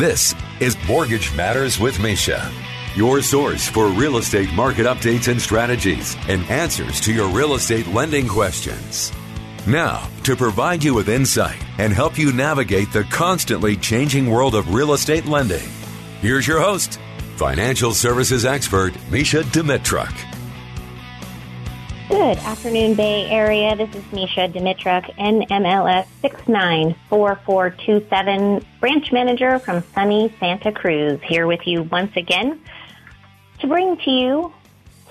This is Mortgage Matters with Mesha, your source for real estate market updates and strategies and answers to your real estate lending questions. Now, to provide you with insight and help you navigate the constantly changing world of real estate lending, here's your host, financial services expert Mesha Dimitruk. Good afternoon, Bay Area. This is Mesha Dimitruk, NMLS 694427, branch manager from sunny Santa Cruz, here with you once again to bring to you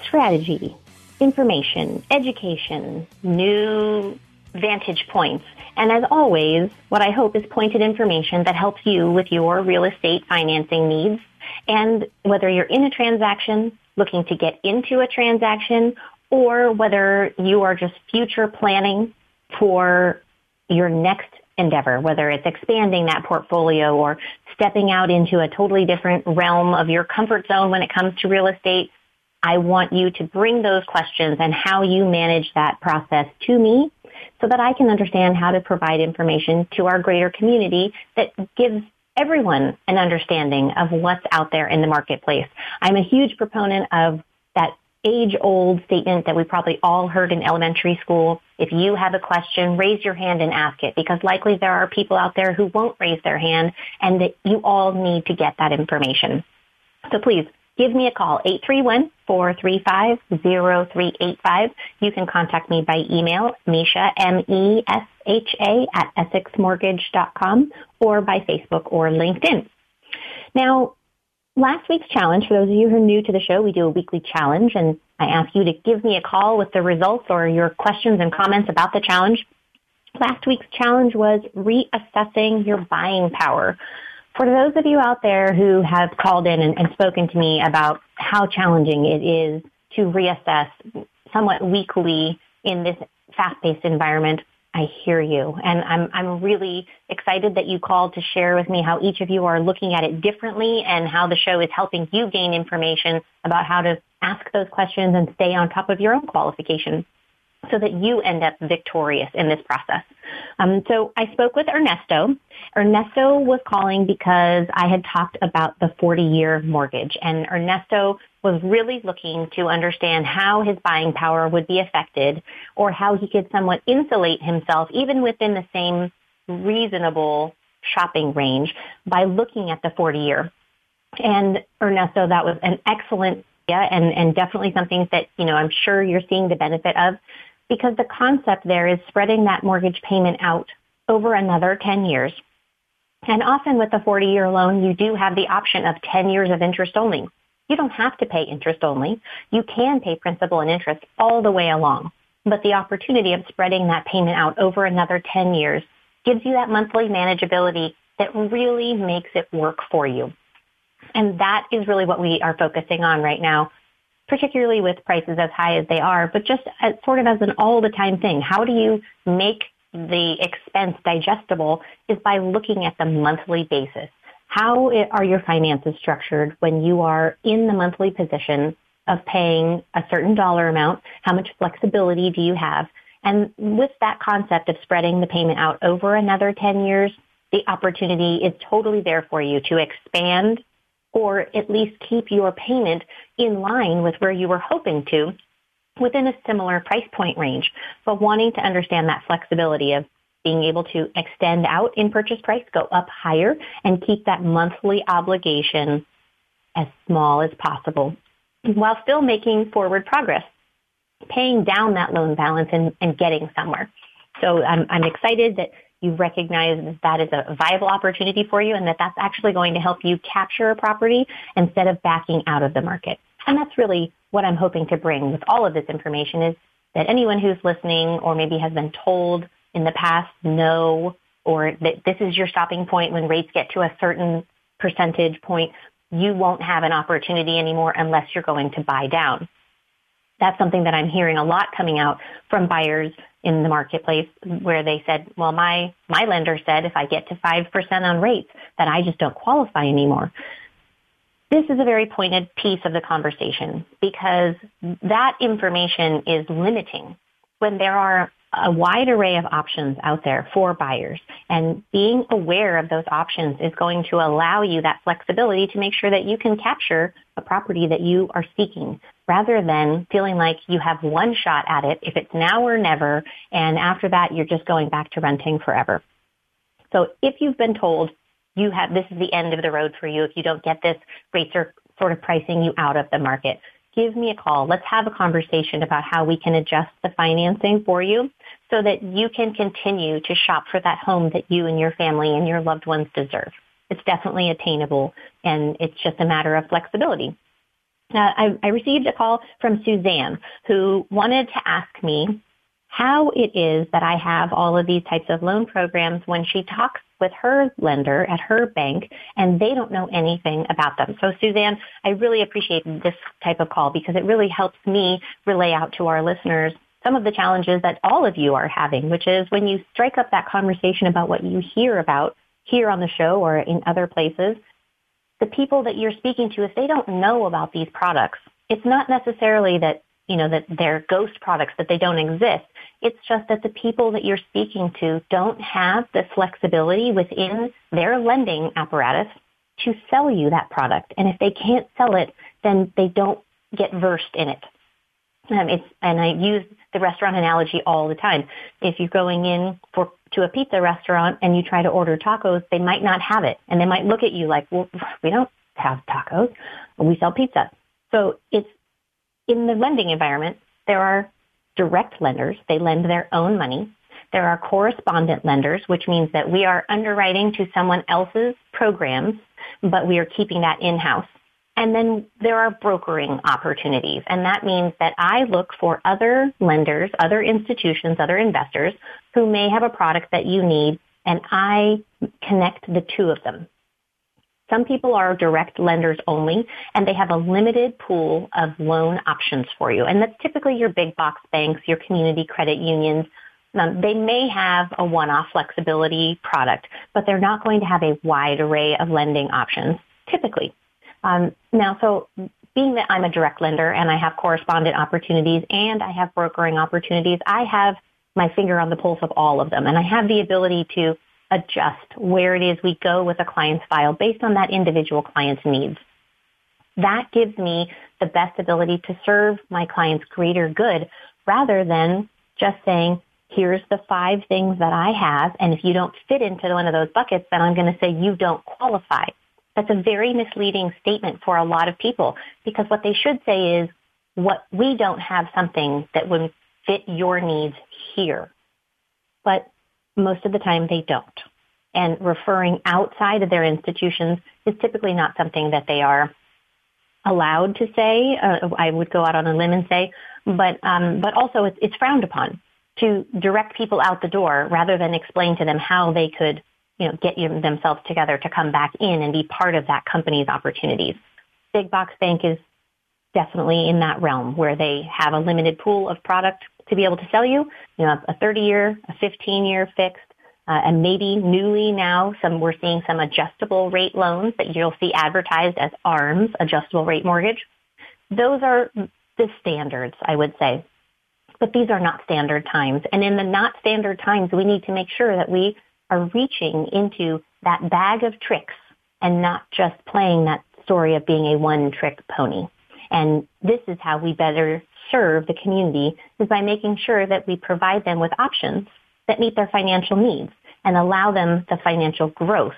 strategy, information, education, new vantage points. And as always, what I hope is pointed information that helps you with your real estate financing needs. And whether you're in a transaction, looking to get into a transaction, or whether you are just future planning for your next endeavor, whether it's expanding that portfolio or stepping out into a totally different realm of your comfort zone when it comes to real estate, I want you to bring those questions and how you manage that process to me so that I can understand how to provide information to our greater community that gives everyone an understanding of what's out there in the marketplace. I'm a huge proponent of that age old statement that we probably all heard in elementary school. If you have a question, raise your hand and ask it because likely there are people out there who won't raise their hand and that you all need to get that information. So please give me a call, 831-435-0385. You can contact me by email, Mesha, M-E-S-H-A at EssexMortgage.com or by Facebook or LinkedIn. Now, last week's challenge, for those of you who are new to the show, we do a weekly challenge and I ask you to give me a call with the results or your questions and comments about the challenge. Last week's challenge was reassessing your buying power. For those of you out there who have called in and, and spoken to me about how challenging it is to reassess somewhat weekly in this fast-paced environment, I hear you. And I'm, I'm really excited that you called to share with me how each of you are looking at it differently and how the show is helping you gain information about how to ask those questions and stay on top of your own qualification so that you end up victorious in this process. Um, so I spoke with Ernesto. Ernesto was calling because I had talked about the 40-year mortgage, and Ernesto was really looking to understand how his buying power would be affected or how he could somewhat insulate himself even within the same reasonable shopping range by looking at the 40-year. And Ernesto, that was an excellent idea and, and definitely something that, you know, I'm sure you're seeing the benefit of because the concept there is spreading that mortgage payment out over another 10 years. And often with a 40 year loan, you do have the option of 10 years of interest only. You don't have to pay interest only. You can pay principal and interest all the way along. But the opportunity of spreading that payment out over another 10 years gives you that monthly manageability that really makes it work for you. And that is really what we are focusing on right now particularly with prices as high as they are, but just as, sort of as an all the time thing. How do you make the expense digestible is by looking at the monthly basis. How are your finances structured when you are in the monthly position of paying a certain dollar amount? How much flexibility do you have? And with that concept of spreading the payment out over another 10 years, the opportunity is totally there for you to expand or at least keep your payment in line with where you were hoping to within a similar price point range, but wanting to understand that flexibility of being able to extend out in purchase price, go up higher, and keep that monthly obligation as small as possible while still making forward progress, paying down that loan balance and, and getting somewhere. So I'm, I'm excited that you recognize that that is a viable opportunity for you and that that's actually going to help you capture a property instead of backing out of the market. And that's really what I'm hoping to bring with all of this information is that anyone who's listening or maybe has been told in the past no, or that this is your stopping point when rates get to a certain percentage point, you won't have an opportunity anymore unless you're going to buy down. That's something that I'm hearing a lot coming out from buyers in the marketplace where they said, well, my, my lender said if I get to 5% on rates that I just don't qualify anymore. This is a very pointed piece of the conversation because that information is limiting when there are a wide array of options out there for buyers and being aware of those options is going to allow you that flexibility to make sure that you can capture a property that you are seeking rather than feeling like you have one shot at it if it's now or never and after that you're just going back to renting forever. So if you've been told you have this is the end of the road for you if you don't get this rates are sort of pricing you out of the market give me a call. Let's have a conversation about how we can adjust the financing for you so that you can continue to shop for that home that you and your family and your loved ones deserve. It's definitely attainable and it's just a matter of flexibility. Uh, I, I received a call from Suzanne who wanted to ask me how it is that I have all of these types of loan programs when she talks with her lender at her bank and they don't know anything about them. So Suzanne, I really appreciate this type of call because it really helps me relay out to our listeners some of the challenges that all of you are having, which is when you strike up that conversation about what you hear about here on the show or in other places, the people that you're speaking to, if they don't know about these products, it's not necessarily that, you know, that they're ghost products, that they don't exist. It's just that the people that you're speaking to don't have the flexibility within their lending apparatus to sell you that product. And if they can't sell it, then they don't get versed in it. Um, it's, and I use the restaurant analogy all the time. If you're going in for to a pizza restaurant and you try to order tacos, they might not have it, and they might look at you like, "Well, we don't have tacos, we sell pizza." So it's in the lending environment. There are direct lenders. They lend their own money. There are correspondent lenders, which means that we are underwriting to someone else's programs, but we are keeping that in-house. And then there are brokering opportunities. And that means that I look for other lenders, other institutions, other investors who may have a product that you need and I connect the two of them. Some people are direct lenders only and they have a limited pool of loan options for you. And that's typically your big box banks, your community credit unions. Um, they may have a one-off flexibility product, but they're not going to have a wide array of lending options typically. Um, now, so being that I'm a direct lender and I have correspondent opportunities and I have brokering opportunities, I have my finger on the pulse of all of them. And I have the ability to adjust where it is we go with a client's file based on that individual client's needs. That gives me the best ability to serve my clients greater good rather than just saying, here's the five things that I have, and if you don't fit into one of those buckets, then I'm going to say you don't qualify. That's a very misleading statement for a lot of people because what they should say is, what we don't have something that would fit your needs here. But most of the time they don't. And referring outside of their institutions is typically not something that they are allowed to say. Uh, I would go out on a limb and say, but um, but also it's, it's frowned upon to direct people out the door rather than explain to them how they could you know, get themselves together to come back in and be part of that company's opportunities. Big Box Bank is definitely in that realm where they have a limited pool of product to be able to sell you, you know, a 30 year, a 15 year fixed, uh, and maybe newly now some we're seeing some adjustable rate loans that you'll see advertised as ARMs, adjustable rate mortgage. Those are the standards, I would say. But these are not standard times. And in the not standard times, we need to make sure that we are reaching into that bag of tricks and not just playing that story of being a one trick pony. And this is how we better serve the community is by making sure that we provide them with options that meet their financial needs and allow them the financial growth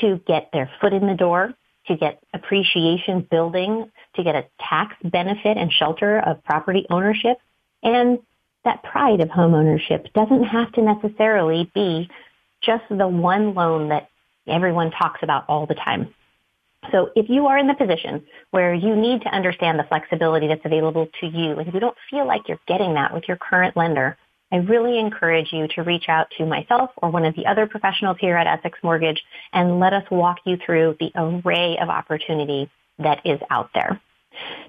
to get their foot in the door, to get appreciation building, to get a tax benefit and shelter of property ownership. And that pride of home ownership doesn't have to necessarily be just the one loan that everyone talks about all the time. So if you are in the position where you need to understand the flexibility that's available to you and you don't feel like you're getting that with your current lender, I really encourage you to reach out to myself or one of the other professionals here at Essex Mortgage and let us walk you through the array of opportunity that is out there.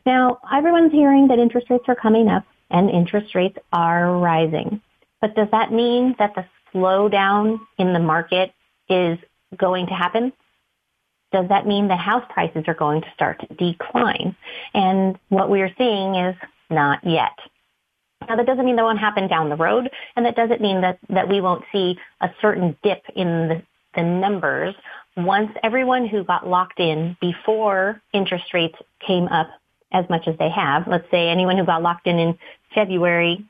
Now, everyone's hearing that interest rates are coming up and interest rates are rising. But does that mean that the slowdown in the market is going to happen? Does that mean that house prices are going to start to decline? And what we are seeing is not yet. Now that doesn't mean that won't happen down the road, and that doesn't mean that, that we won't see a certain dip in the, the numbers once everyone who got locked in before interest rates came up as much as they have, let's say anyone who got locked in in February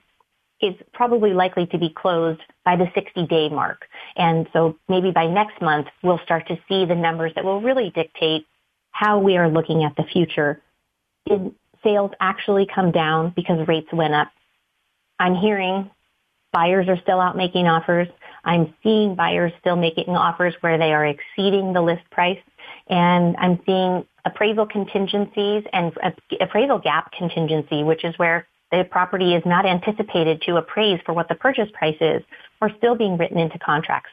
is probably likely to be closed by the 60 day mark. And so maybe by next month, we'll start to see the numbers that will really dictate how we are looking at the future. Did sales actually come down because rates went up? I'm hearing buyers are still out making offers. I'm seeing buyers still making offers where they are exceeding the list price. And I'm seeing appraisal contingencies and appraisal gap contingency, which is where the property is not anticipated to appraise for what the purchase price is, are still being written into contracts.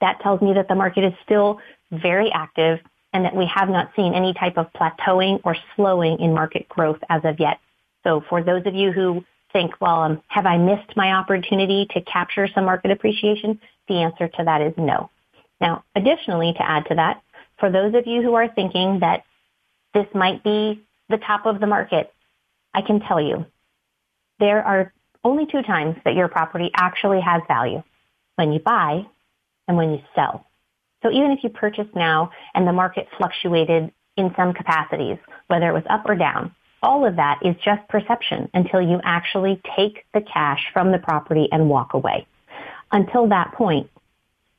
That tells me that the market is still very active and that we have not seen any type of plateauing or slowing in market growth as of yet. So for those of you who think, well, um, have I missed my opportunity to capture some market appreciation? The answer to that is no. Now, additionally, to add to that, for those of you who are thinking that this might be the top of the market, I can tell you there are only two times that your property actually has value when you buy and when you sell. So even if you purchase now and the market fluctuated in some capacities, whether it was up or down, all of that is just perception until you actually take the cash from the property and walk away. Until that point,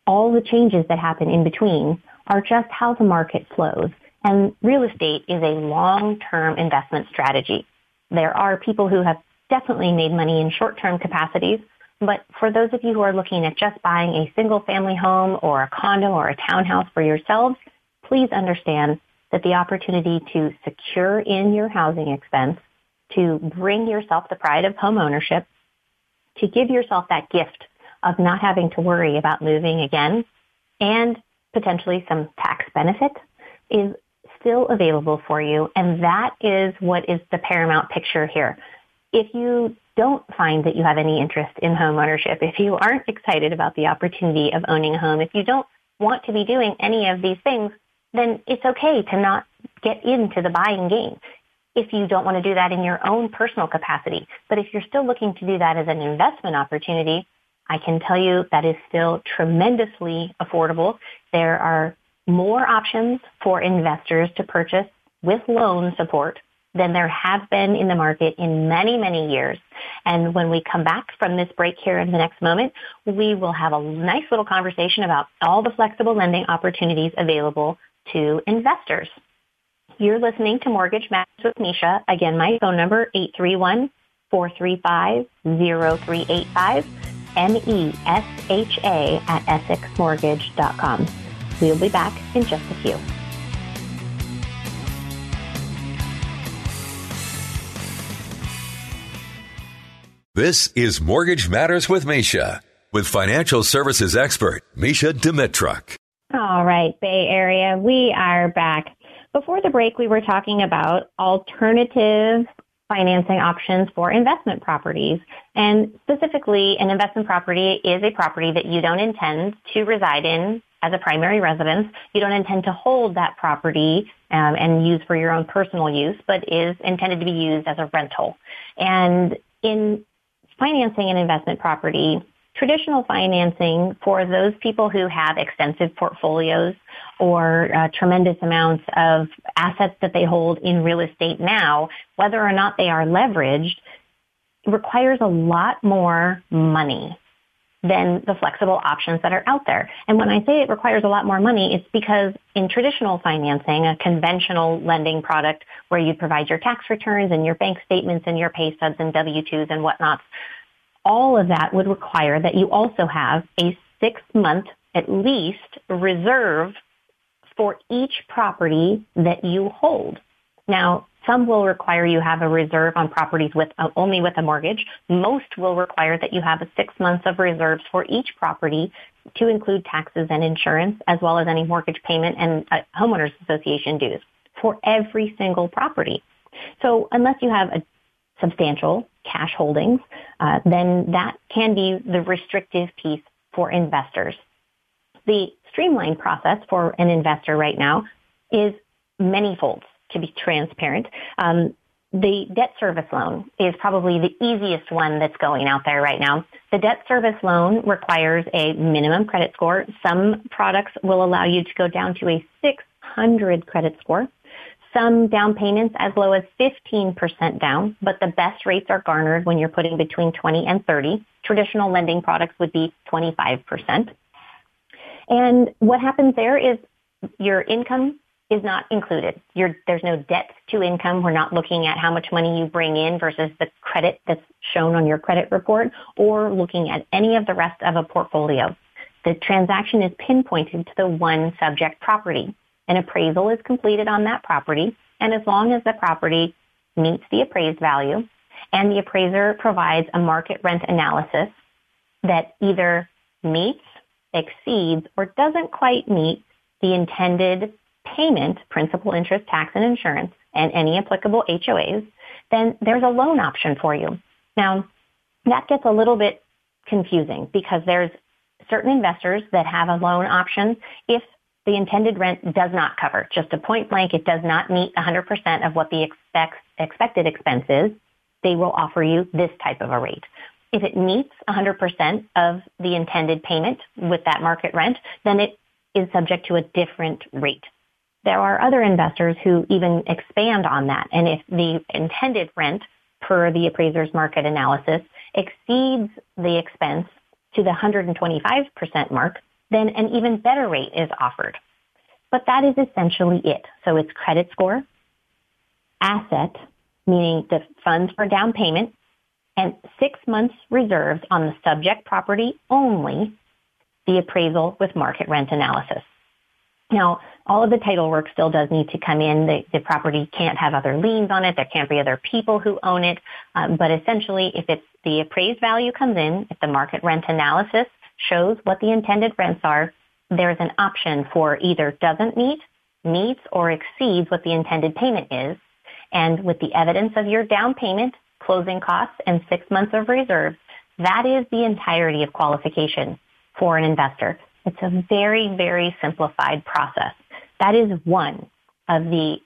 all the changes that happen in between are just how the market flows. And real estate is a long-term investment strategy. There are people who have definitely made money in short-term capacities. But for those of you who are looking at just buying a single family home or a condo or a townhouse for yourselves, please understand that the opportunity to secure in your housing expense, to bring yourself the pride of home ownership, to give yourself that gift of not having to worry about moving again, and potentially some tax benefit is still available for you. And that is what is the paramount picture here if you don't find that you have any interest in home ownership, if you aren't excited about the opportunity of owning a home, if you don't want to be doing any of these things, then it's okay to not get into the buying game if you don't want to do that in your own personal capacity. But if you're still looking to do that as an investment opportunity, I can tell you that is still tremendously affordable. There are more options for investors to purchase with loan support than there have been in the market in many, many years. And when we come back from this break here in the next moment, we will have a nice little conversation about all the flexible lending opportunities available to investors. You're listening to Mortgage Matters with Mesha. Again, my phone number, 831-435-0385, M-E-S-H-A at EssexMortgage.com. We'll be back in just a few. This is Mortgage Matters with Mesha, with financial services expert Mesha Dimitruk. All right, Bay Area, we are back. Before the break, we were talking about alternative financing options for investment properties. And specifically, an investment property is a property that you don't intend to reside in as a primary residence. You don't intend to hold that property um, and use for your own personal use, but is intended to be used as a rental. And in financing an investment property, traditional financing for those people who have extensive portfolios or uh, tremendous amounts of assets that they hold in real estate now, whether or not they are leveraged, requires a lot more money than the flexible options that are out there. And when I say it requires a lot more money, it's because in traditional financing, a conventional lending product where you provide your tax returns and your bank statements and your pay stubs and W-2s and whatnot, all of that would require that you also have a six month at least reserve for each property that you hold. Now, some will require you have a reserve on properties with uh, only with a mortgage. Most will require that you have a six months of reserves for each property to include taxes and insurance, as well as any mortgage payment and uh, homeowners association dues for every single property. So unless you have a substantial cash holdings, uh, then that can be the restrictive piece for investors. The streamlined process for an investor right now is many folds to be transparent. Um, the debt service loan is probably the easiest one that's going out there right now. The debt service loan requires a minimum credit score. Some products will allow you to go down to a 600 credit score. Some down payments as low as 15% down, but the best rates are garnered when you're putting between 20 and 30. Traditional lending products would be 25%. And what happens there is your income is not included. You're, there's no debt to income. We're not looking at how much money you bring in versus the credit that's shown on your credit report or looking at any of the rest of a portfolio. The transaction is pinpointed to the one subject property. An appraisal is completed on that property, and as long as the property meets the appraised value and the appraiser provides a market rent analysis that either meets, exceeds, or doesn't quite meet the intended payment, principal, interest, tax, and insurance, and any applicable HOAs, then there's a loan option for you. Now, that gets a little bit confusing because there's certain investors that have a loan option if the intended rent does not cover. Just a point blank, it does not meet 100% of what the expect, expected expense is. They will offer you this type of a rate. If it meets 100% of the intended payment with that market rent, then it is subject to a different rate. There are other investors who even expand on that. And if the intended rent per the appraiser's market analysis exceeds the expense to the 125% mark, then an even better rate is offered. But that is essentially it. So it's credit score, asset, meaning the funds for down payment, and six months reserves on the subject property only, the appraisal with market rent analysis. Now, all of the title work still does need to come in. The, the property can't have other liens on it. There can't be other people who own it. Um, but essentially, if it's the appraised value comes in, if the market rent analysis shows what the intended rents are, there's an option for either doesn't meet, meets, or exceeds what the intended payment is. And with the evidence of your down payment, closing costs, and six months of reserves, that is the entirety of qualification for an investor. It's a very, very simplified process. That is one of the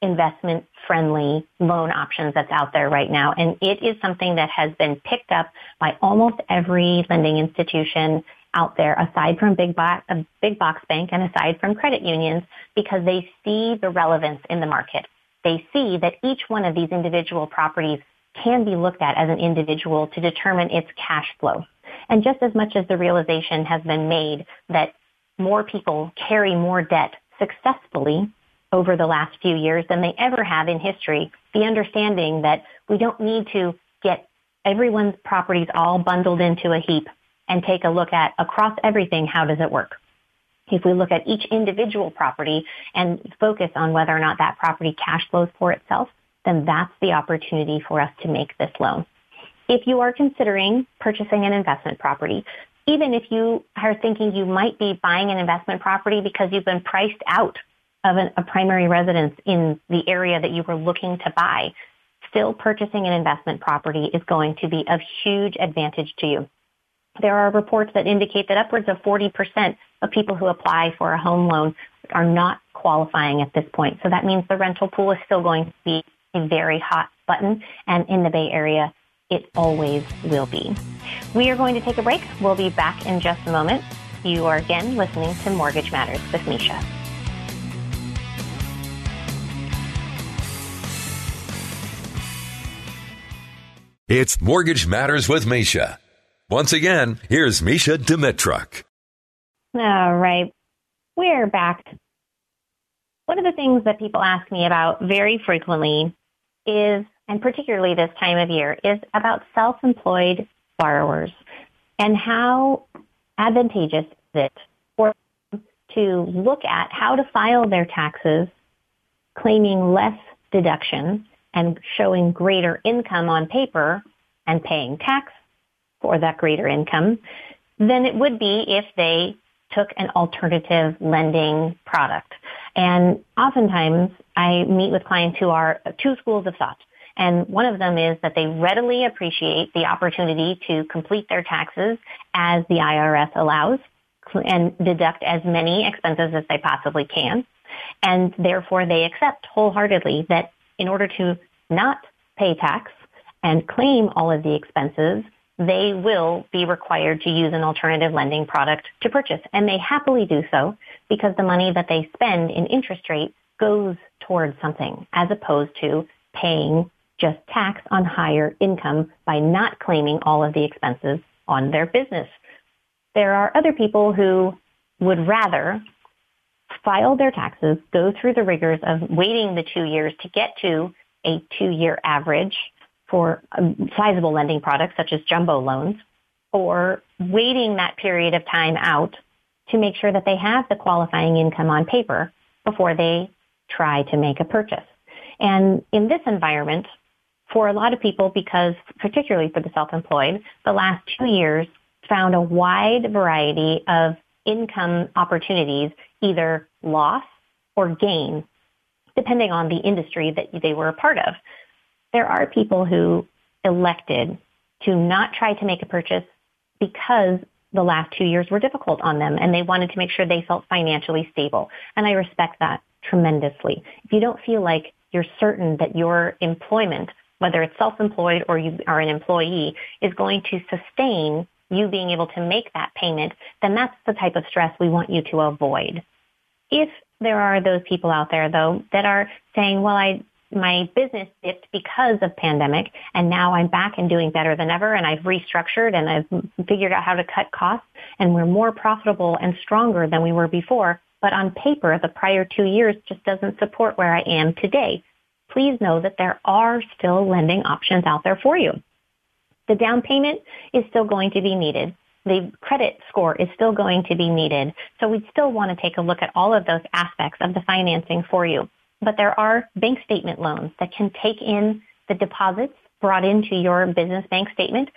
investment friendly loan options that's out there right now. And it is something that has been picked up by almost every lending institution out there aside from big box, a uh, big box bank and aside from credit unions because they see the relevance in the market. They see that each one of these individual properties can be looked at as an individual to determine its cash flow. And just as much as the realization has been made that more people carry more debt successfully over the last few years than they ever have in history, the understanding that we don't need to get everyone's properties all bundled into a heap and take a look at across everything, how does it work? If we look at each individual property and focus on whether or not that property cash flows for itself, then that's the opportunity for us to make this loan. If you are considering purchasing an investment property, even if you are thinking you might be buying an investment property because you've been priced out of an, a primary residence in the area that you were looking to buy, still purchasing an investment property is going to be of huge advantage to you. There are reports that indicate that upwards of 40% of people who apply for a home loan are not qualifying at this point. So that means the rental pool is still going to be a very hot button. And in the Bay Area, it always will be. We are going to take a break. We'll be back in just a moment. You are again listening to Mortgage Matters with Mesha. It's Mortgage Matters with Mesha. Once again, here's Mesha Dimitruk. All right. We're back. One of the things that people ask me about very frequently is and particularly this time of year, is about self-employed borrowers and how advantageous is it for them to look at how to file their taxes, claiming less deduction and showing greater income on paper and paying tax for that greater income than it would be if they took an alternative lending product. And oftentimes I meet with clients who are two schools of thought. And one of them is that they readily appreciate the opportunity to complete their taxes as the IRS allows and deduct as many expenses as they possibly can. And therefore they accept wholeheartedly that in order to not pay tax and claim all of the expenses, they will be required to use an alternative lending product to purchase. And they happily do so because the money that they spend in interest rate goes towards something as opposed to paying just tax on higher income by not claiming all of the expenses on their business. There are other people who would rather file their taxes, go through the rigors of waiting the two years to get to a two-year average for um, sizable lending products such as jumbo loans, or waiting that period of time out to make sure that they have the qualifying income on paper before they try to make a purchase. And in this environment, for a lot of people, because particularly for the self-employed, the last two years found a wide variety of income opportunities, either loss or gain, depending on the industry that they were a part of. There are people who elected to not try to make a purchase because the last two years were difficult on them and they wanted to make sure they felt financially stable. And I respect that tremendously. If you don't feel like you're certain that your employment, whether it's self-employed or you are an employee, is going to sustain you being able to make that payment, then that's the type of stress we want you to avoid. If there are those people out there though that are saying, well, I, my business dipped because of pandemic and now I'm back and doing better than ever and I've restructured and I've figured out how to cut costs and we're more profitable and stronger than we were before. But on paper, the prior two years just doesn't support where I am today. Please know that there are still lending options out there for you. The down payment is still going to be needed. The credit score is still going to be needed. So we'd still want to take a look at all of those aspects of the financing for you. But there are bank statement loans that can take in the deposits brought into your business bank statement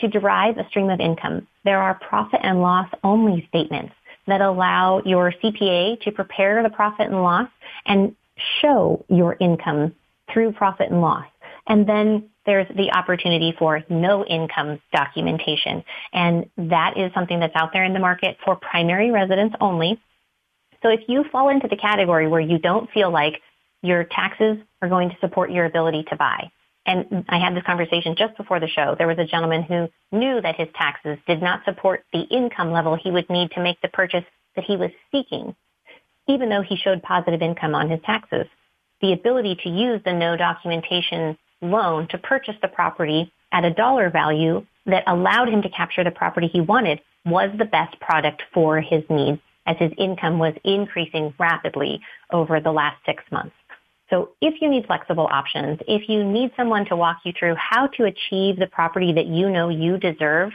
to derive a stream of income. There are profit and loss only statements that allow your CPA to prepare the profit and loss and show your income through profit and loss. And then there's the opportunity for no income documentation. And that is something that's out there in the market for primary residents only. So if you fall into the category where you don't feel like your taxes are going to support your ability to buy, and I had this conversation just before the show. There was a gentleman who knew that his taxes did not support the income level he would need to make the purchase that he was seeking, even though he showed positive income on his taxes. The ability to use the no documentation loan to purchase the property at a dollar value that allowed him to capture the property he wanted was the best product for his needs as his income was increasing rapidly over the last six months. So if you need flexible options, if you need someone to walk you through how to achieve the property that you know you deserve,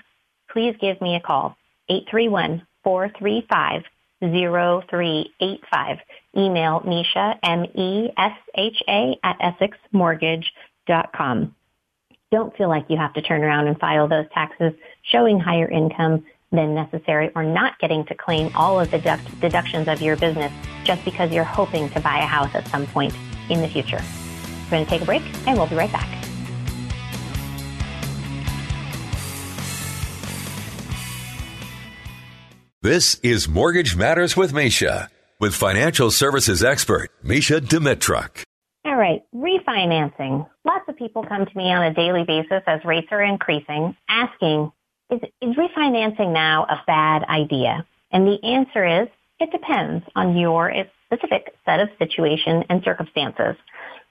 please give me a call. 831-435-0385. Email Mesha, M-E-S-H-A at essexmortgage.com. Don't feel like you have to turn around and file those taxes showing higher income than necessary or not getting to claim all of the deductions of your business just because you're hoping to buy a house at some point in the future. We're going to take a break and we'll be right back. This is Mortgage Matters with Mesha with financial services expert Mesha Dimitruk. All right, refinancing. Lots of people come to me on a daily basis as rates are increasing asking, is, is refinancing now a bad idea? And the answer is, it depends on your specific set of situation and circumstances.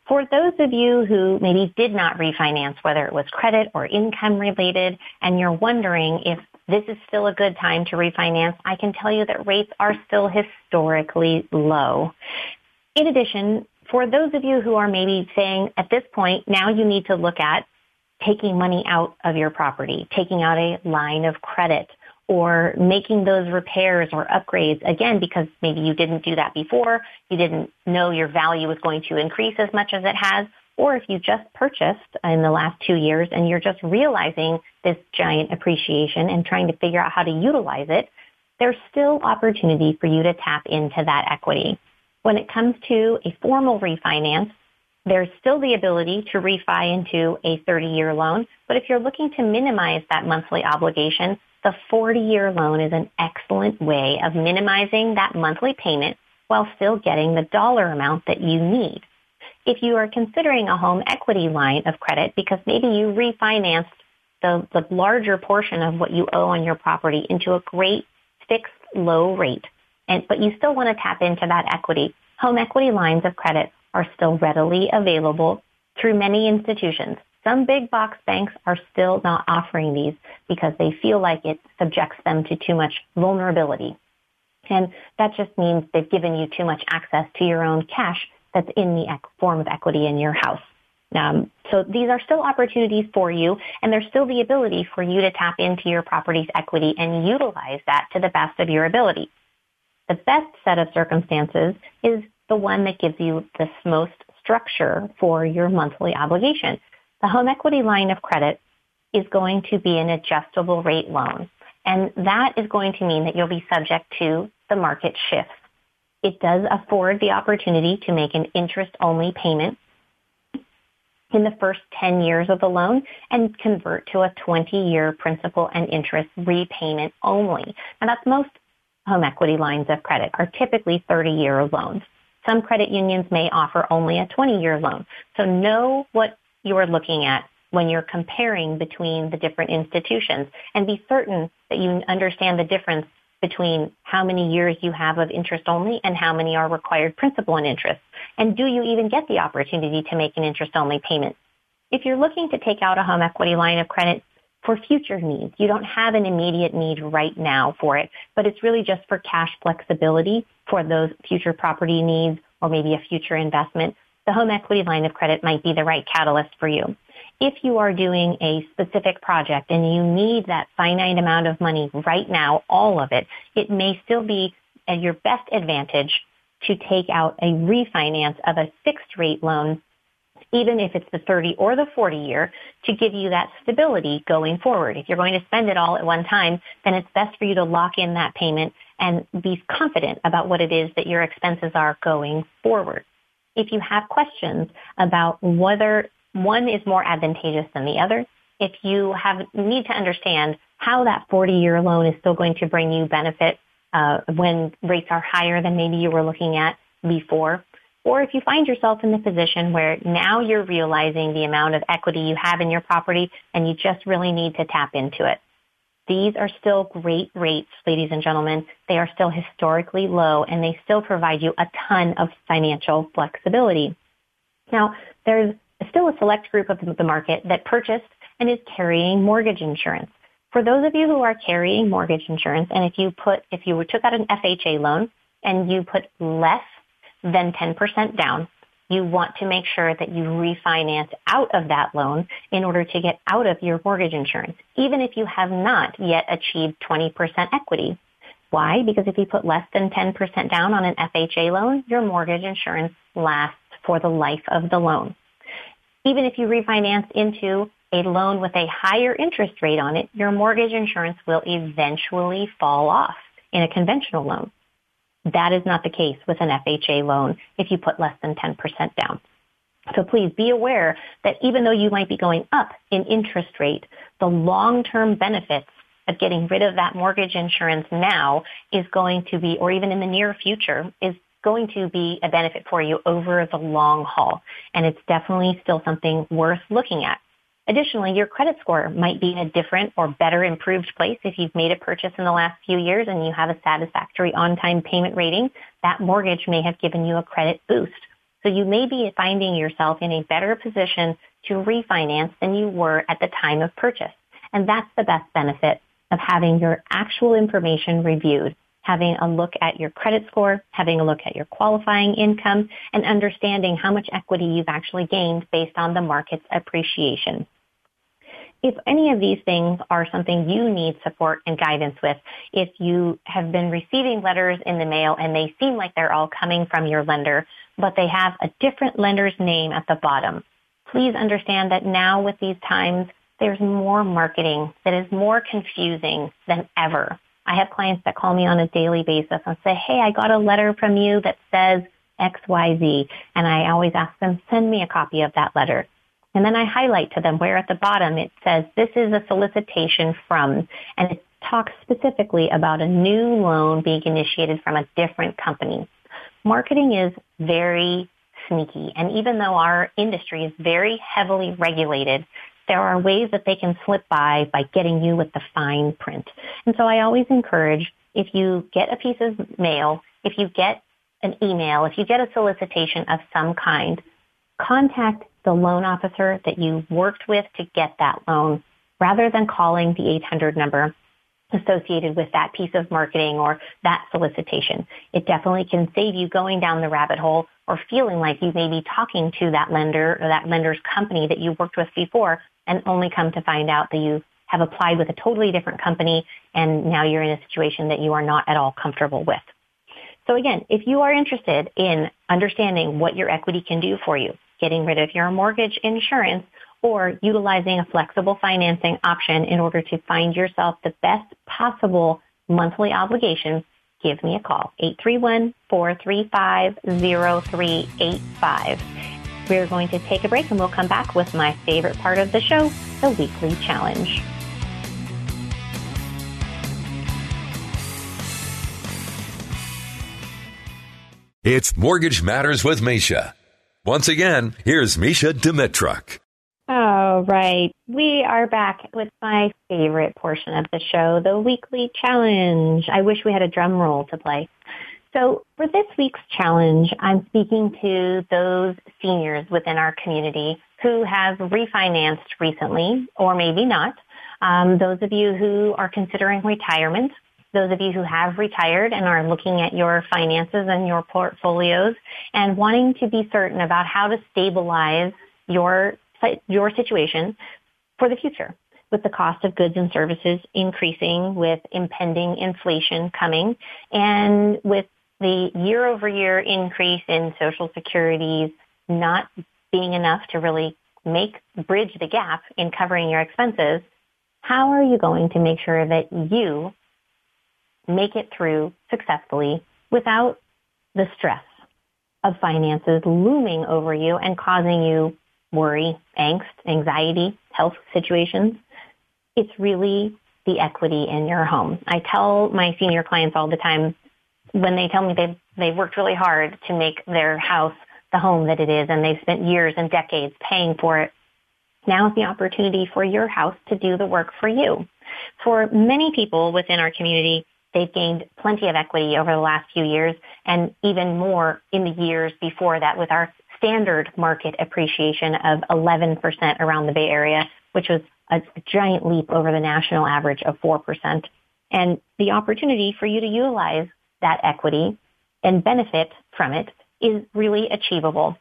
For those of you who maybe did not refinance, whether it was credit or income related, and you're wondering if this is still a good time to refinance, I can tell you that rates are still historically low. In addition, for those of you who are maybe saying at this point, now you need to look at taking money out of your property, taking out a line of credit, or making those repairs or upgrades again because maybe you didn't do that before, you didn't know your value was going to increase as much as it has, or if you just purchased in the last two years and you're just realizing this giant appreciation and trying to figure out how to utilize it, there's still opportunity for you to tap into that equity. When it comes to a formal refinance, there's still the ability to refi into a 30-year loan, but if you're looking to minimize that monthly obligation, the 40-year loan is an excellent way of minimizing that monthly payment while still getting the dollar amount that you need. If you are considering a home equity line of credit because maybe you refinanced the, the larger portion of what you owe on your property into a great fixed low rate, and, but you still want to tap into that equity, home equity lines of credit are still readily available through many institutions. Some big box banks are still not offering these because they feel like it subjects them to too much vulnerability. And that just means they've given you too much access to your own cash that's in the form of equity in your house. Um, so these are still opportunities for you, and there's still the ability for you to tap into your property's equity and utilize that to the best of your ability. The best set of circumstances is the one that gives you the most structure for your monthly obligation. The home equity line of credit is going to be an adjustable rate loan. And that is going to mean that you'll be subject to the market shifts. It does afford the opportunity to make an interest-only payment in the first 10 years of the loan and convert to a 20-year principal and interest repayment only. And that's most home equity lines of credit are typically 30-year loans. Some credit unions may offer only a 20-year loan. So know what you're looking at when you're comparing between the different institutions and be certain that you understand the difference between how many years you have of interest only and how many are required principal and interest. And do you even get the opportunity to make an interest only payment? If you're looking to take out a home equity line of credit, for future needs. You don't have an immediate need right now for it, but it's really just for cash flexibility for those future property needs or maybe a future investment. The home equity line of credit might be the right catalyst for you. If you are doing a specific project and you need that finite amount of money right now, all of it, it may still be at your best advantage to take out a refinance of a fixed rate loan even if it's the 30 or the 40 year, to give you that stability going forward. If you're going to spend it all at one time, then it's best for you to lock in that payment and be confident about what it is that your expenses are going forward. If you have questions about whether one is more advantageous than the other, if you have need to understand how that 40-year loan is still going to bring you benefit uh, when rates are higher than maybe you were looking at before, or if you find yourself in the position where now you're realizing the amount of equity you have in your property and you just really need to tap into it. These are still great rates, ladies and gentlemen. They are still historically low and they still provide you a ton of financial flexibility. Now, there's still a select group of the market that purchased and is carrying mortgage insurance. For those of you who are carrying mortgage insurance, and if you put, if you took out an FHA loan and you put less than 10% down, you want to make sure that you refinance out of that loan in order to get out of your mortgage insurance, even if you have not yet achieved 20% equity. Why? Because if you put less than 10% down on an FHA loan, your mortgage insurance lasts for the life of the loan. Even if you refinance into a loan with a higher interest rate on it, your mortgage insurance will eventually fall off in a conventional loan. That is not the case with an FHA loan if you put less than 10% down. So please be aware that even though you might be going up in interest rate, the long-term benefits of getting rid of that mortgage insurance now is going to be, or even in the near future, is going to be a benefit for you over the long haul. And it's definitely still something worth looking at. Additionally, your credit score might be in a different or better improved place if you've made a purchase in the last few years and you have a satisfactory on-time payment rating. That mortgage may have given you a credit boost. So you may be finding yourself in a better position to refinance than you were at the time of purchase. And that's the best benefit of having your actual information reviewed, having a look at your credit score, having a look at your qualifying income, and understanding how much equity you've actually gained based on the market's appreciation. If any of these things are something you need support and guidance with, if you have been receiving letters in the mail and they seem like they're all coming from your lender, but they have a different lender's name at the bottom, please understand that now with these times, there's more marketing that is more confusing than ever. I have clients that call me on a daily basis and say, hey, I got a letter from you that says XYZ. And I always ask them, send me a copy of that letter. And then I highlight to them where at the bottom it says, this is a solicitation from, and it talks specifically about a new loan being initiated from a different company. Marketing is very sneaky. And even though our industry is very heavily regulated, there are ways that they can slip by by getting you with the fine print. And so I always encourage if you get a piece of mail, if you get an email, if you get a solicitation of some kind, contact the loan officer that you worked with to get that loan rather than calling the 800 number associated with that piece of marketing or that solicitation. It definitely can save you going down the rabbit hole or feeling like you may be talking to that lender or that lender's company that you worked with before and only come to find out that you have applied with a totally different company and now you're in a situation that you are not at all comfortable with. So again, if you are interested in understanding what your equity can do for you, getting rid of your mortgage insurance, or utilizing a flexible financing option in order to find yourself the best possible monthly obligation, give me a call, 831-435-0385. We're going to take a break and we'll come back with my favorite part of the show, the weekly challenge. It's Mortgage Matters with Mesha. Once again, here's Mesha Dimitruk. All right. We are back with my favorite portion of the show, the weekly challenge. I wish we had a drum roll to play. So for this week's challenge, I'm speaking to those seniors within our community who have refinanced recently, or maybe not. Um, those of you who are considering retirement, those of you who have retired and are looking at your finances and your portfolios and wanting to be certain about how to stabilize your, your situation for the future with the cost of goods and services increasing, with impending inflation coming, and with the year over year increase in social securities not being enough to really make bridge the gap in covering your expenses, how are you going to make sure that you make it through successfully without the stress of finances looming over you and causing you worry, angst, anxiety, health situations. It's really the equity in your home. I tell my senior clients all the time when they tell me they've, they've worked really hard to make their house the home that it is and they've spent years and decades paying for it. Now is the opportunity for your house to do the work for you. For many people within our community, They've gained plenty of equity over the last few years and even more in the years before that with our standard market appreciation of 11% around the Bay Area, which was a giant leap over the national average of 4%. And the opportunity for you to utilize that equity and benefit from it is really achievable.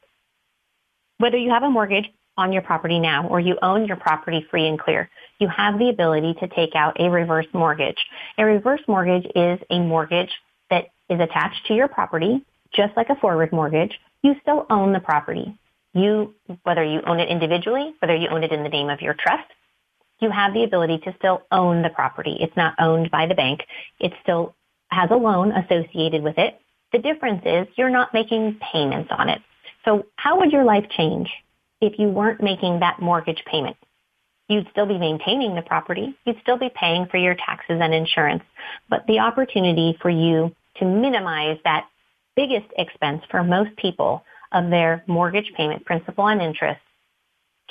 Whether you have a mortgage on your property now or you own your property free and clear, you have the ability to take out a reverse mortgage. A reverse mortgage is a mortgage that is attached to your property, just like a forward mortgage. You still own the property. You, whether you own it individually, whether you own it in the name of your trust, you have the ability to still own the property. It's not owned by the bank. It still has a loan associated with it. The difference is you're not making payments on it. So how would your life change if you weren't making that mortgage payment? You'd still be maintaining the property. You'd still be paying for your taxes and insurance. But the opportunity for you to minimize that biggest expense for most people of their mortgage payment, principal and interest,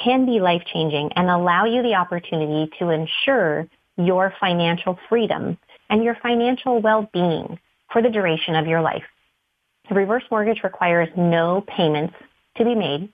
can be life changing and allow you the opportunity to ensure your financial freedom and your financial well-being for the duration of your life. The reverse mortgage requires no payments to be made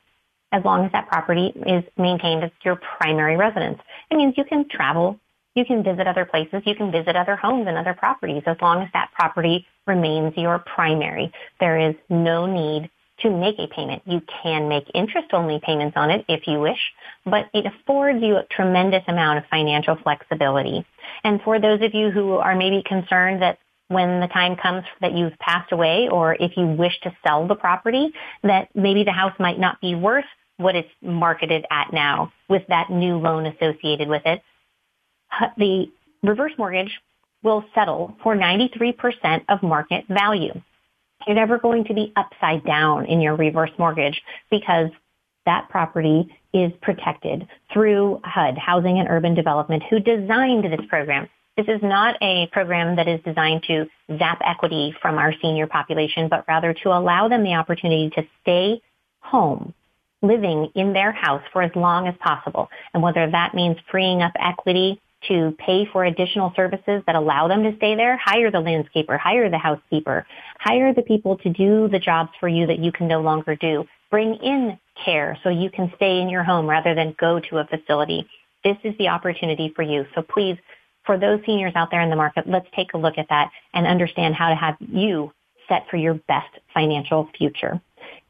as long as that property is maintained as your primary residence. It means you can travel, you can visit other places, you can visit other homes and other properties as long as that property remains your primary. There is no need to make a payment. You can make interest only payments on it if you wish, but it affords you a tremendous amount of financial flexibility. And for those of you who are maybe concerned that when the time comes that you've passed away or if you wish to sell the property, that maybe the house might not be worth what it's marketed at now with that new loan associated with it. The reverse mortgage will settle for 93% of market value. You're never going to be upside down in your reverse mortgage because that property is protected through HUD, Housing and Urban Development, who designed this program. This is not a program that is designed to zap equity from our senior population, but rather to allow them the opportunity to stay home, living in their house for as long as possible. And whether that means freeing up equity to pay for additional services that allow them to stay there, hire the landscaper, hire the housekeeper, hire the people to do the jobs for you that you can no longer do. Bring in care so you can stay in your home rather than go to a facility. This is the opportunity for you. So please, for those seniors out there in the market, let's take a look at that and understand how to have you set for your best financial future.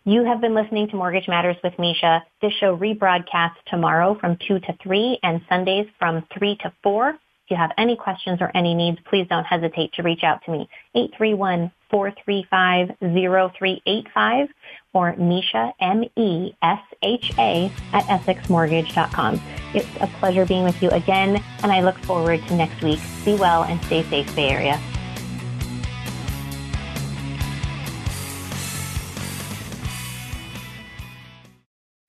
You have been listening to Mortgage Matters with Mesha. This show rebroadcasts tomorrow from 2 to 3 and Sundays from 3 to 4. If you have any questions or any needs, please don't hesitate to reach out to me. 831-435-0385 or Mesha, M-E-S-H-A at EssexMortgage.com. It's a pleasure being with you again, and I look forward to next week. Be well and stay safe, Bay Area.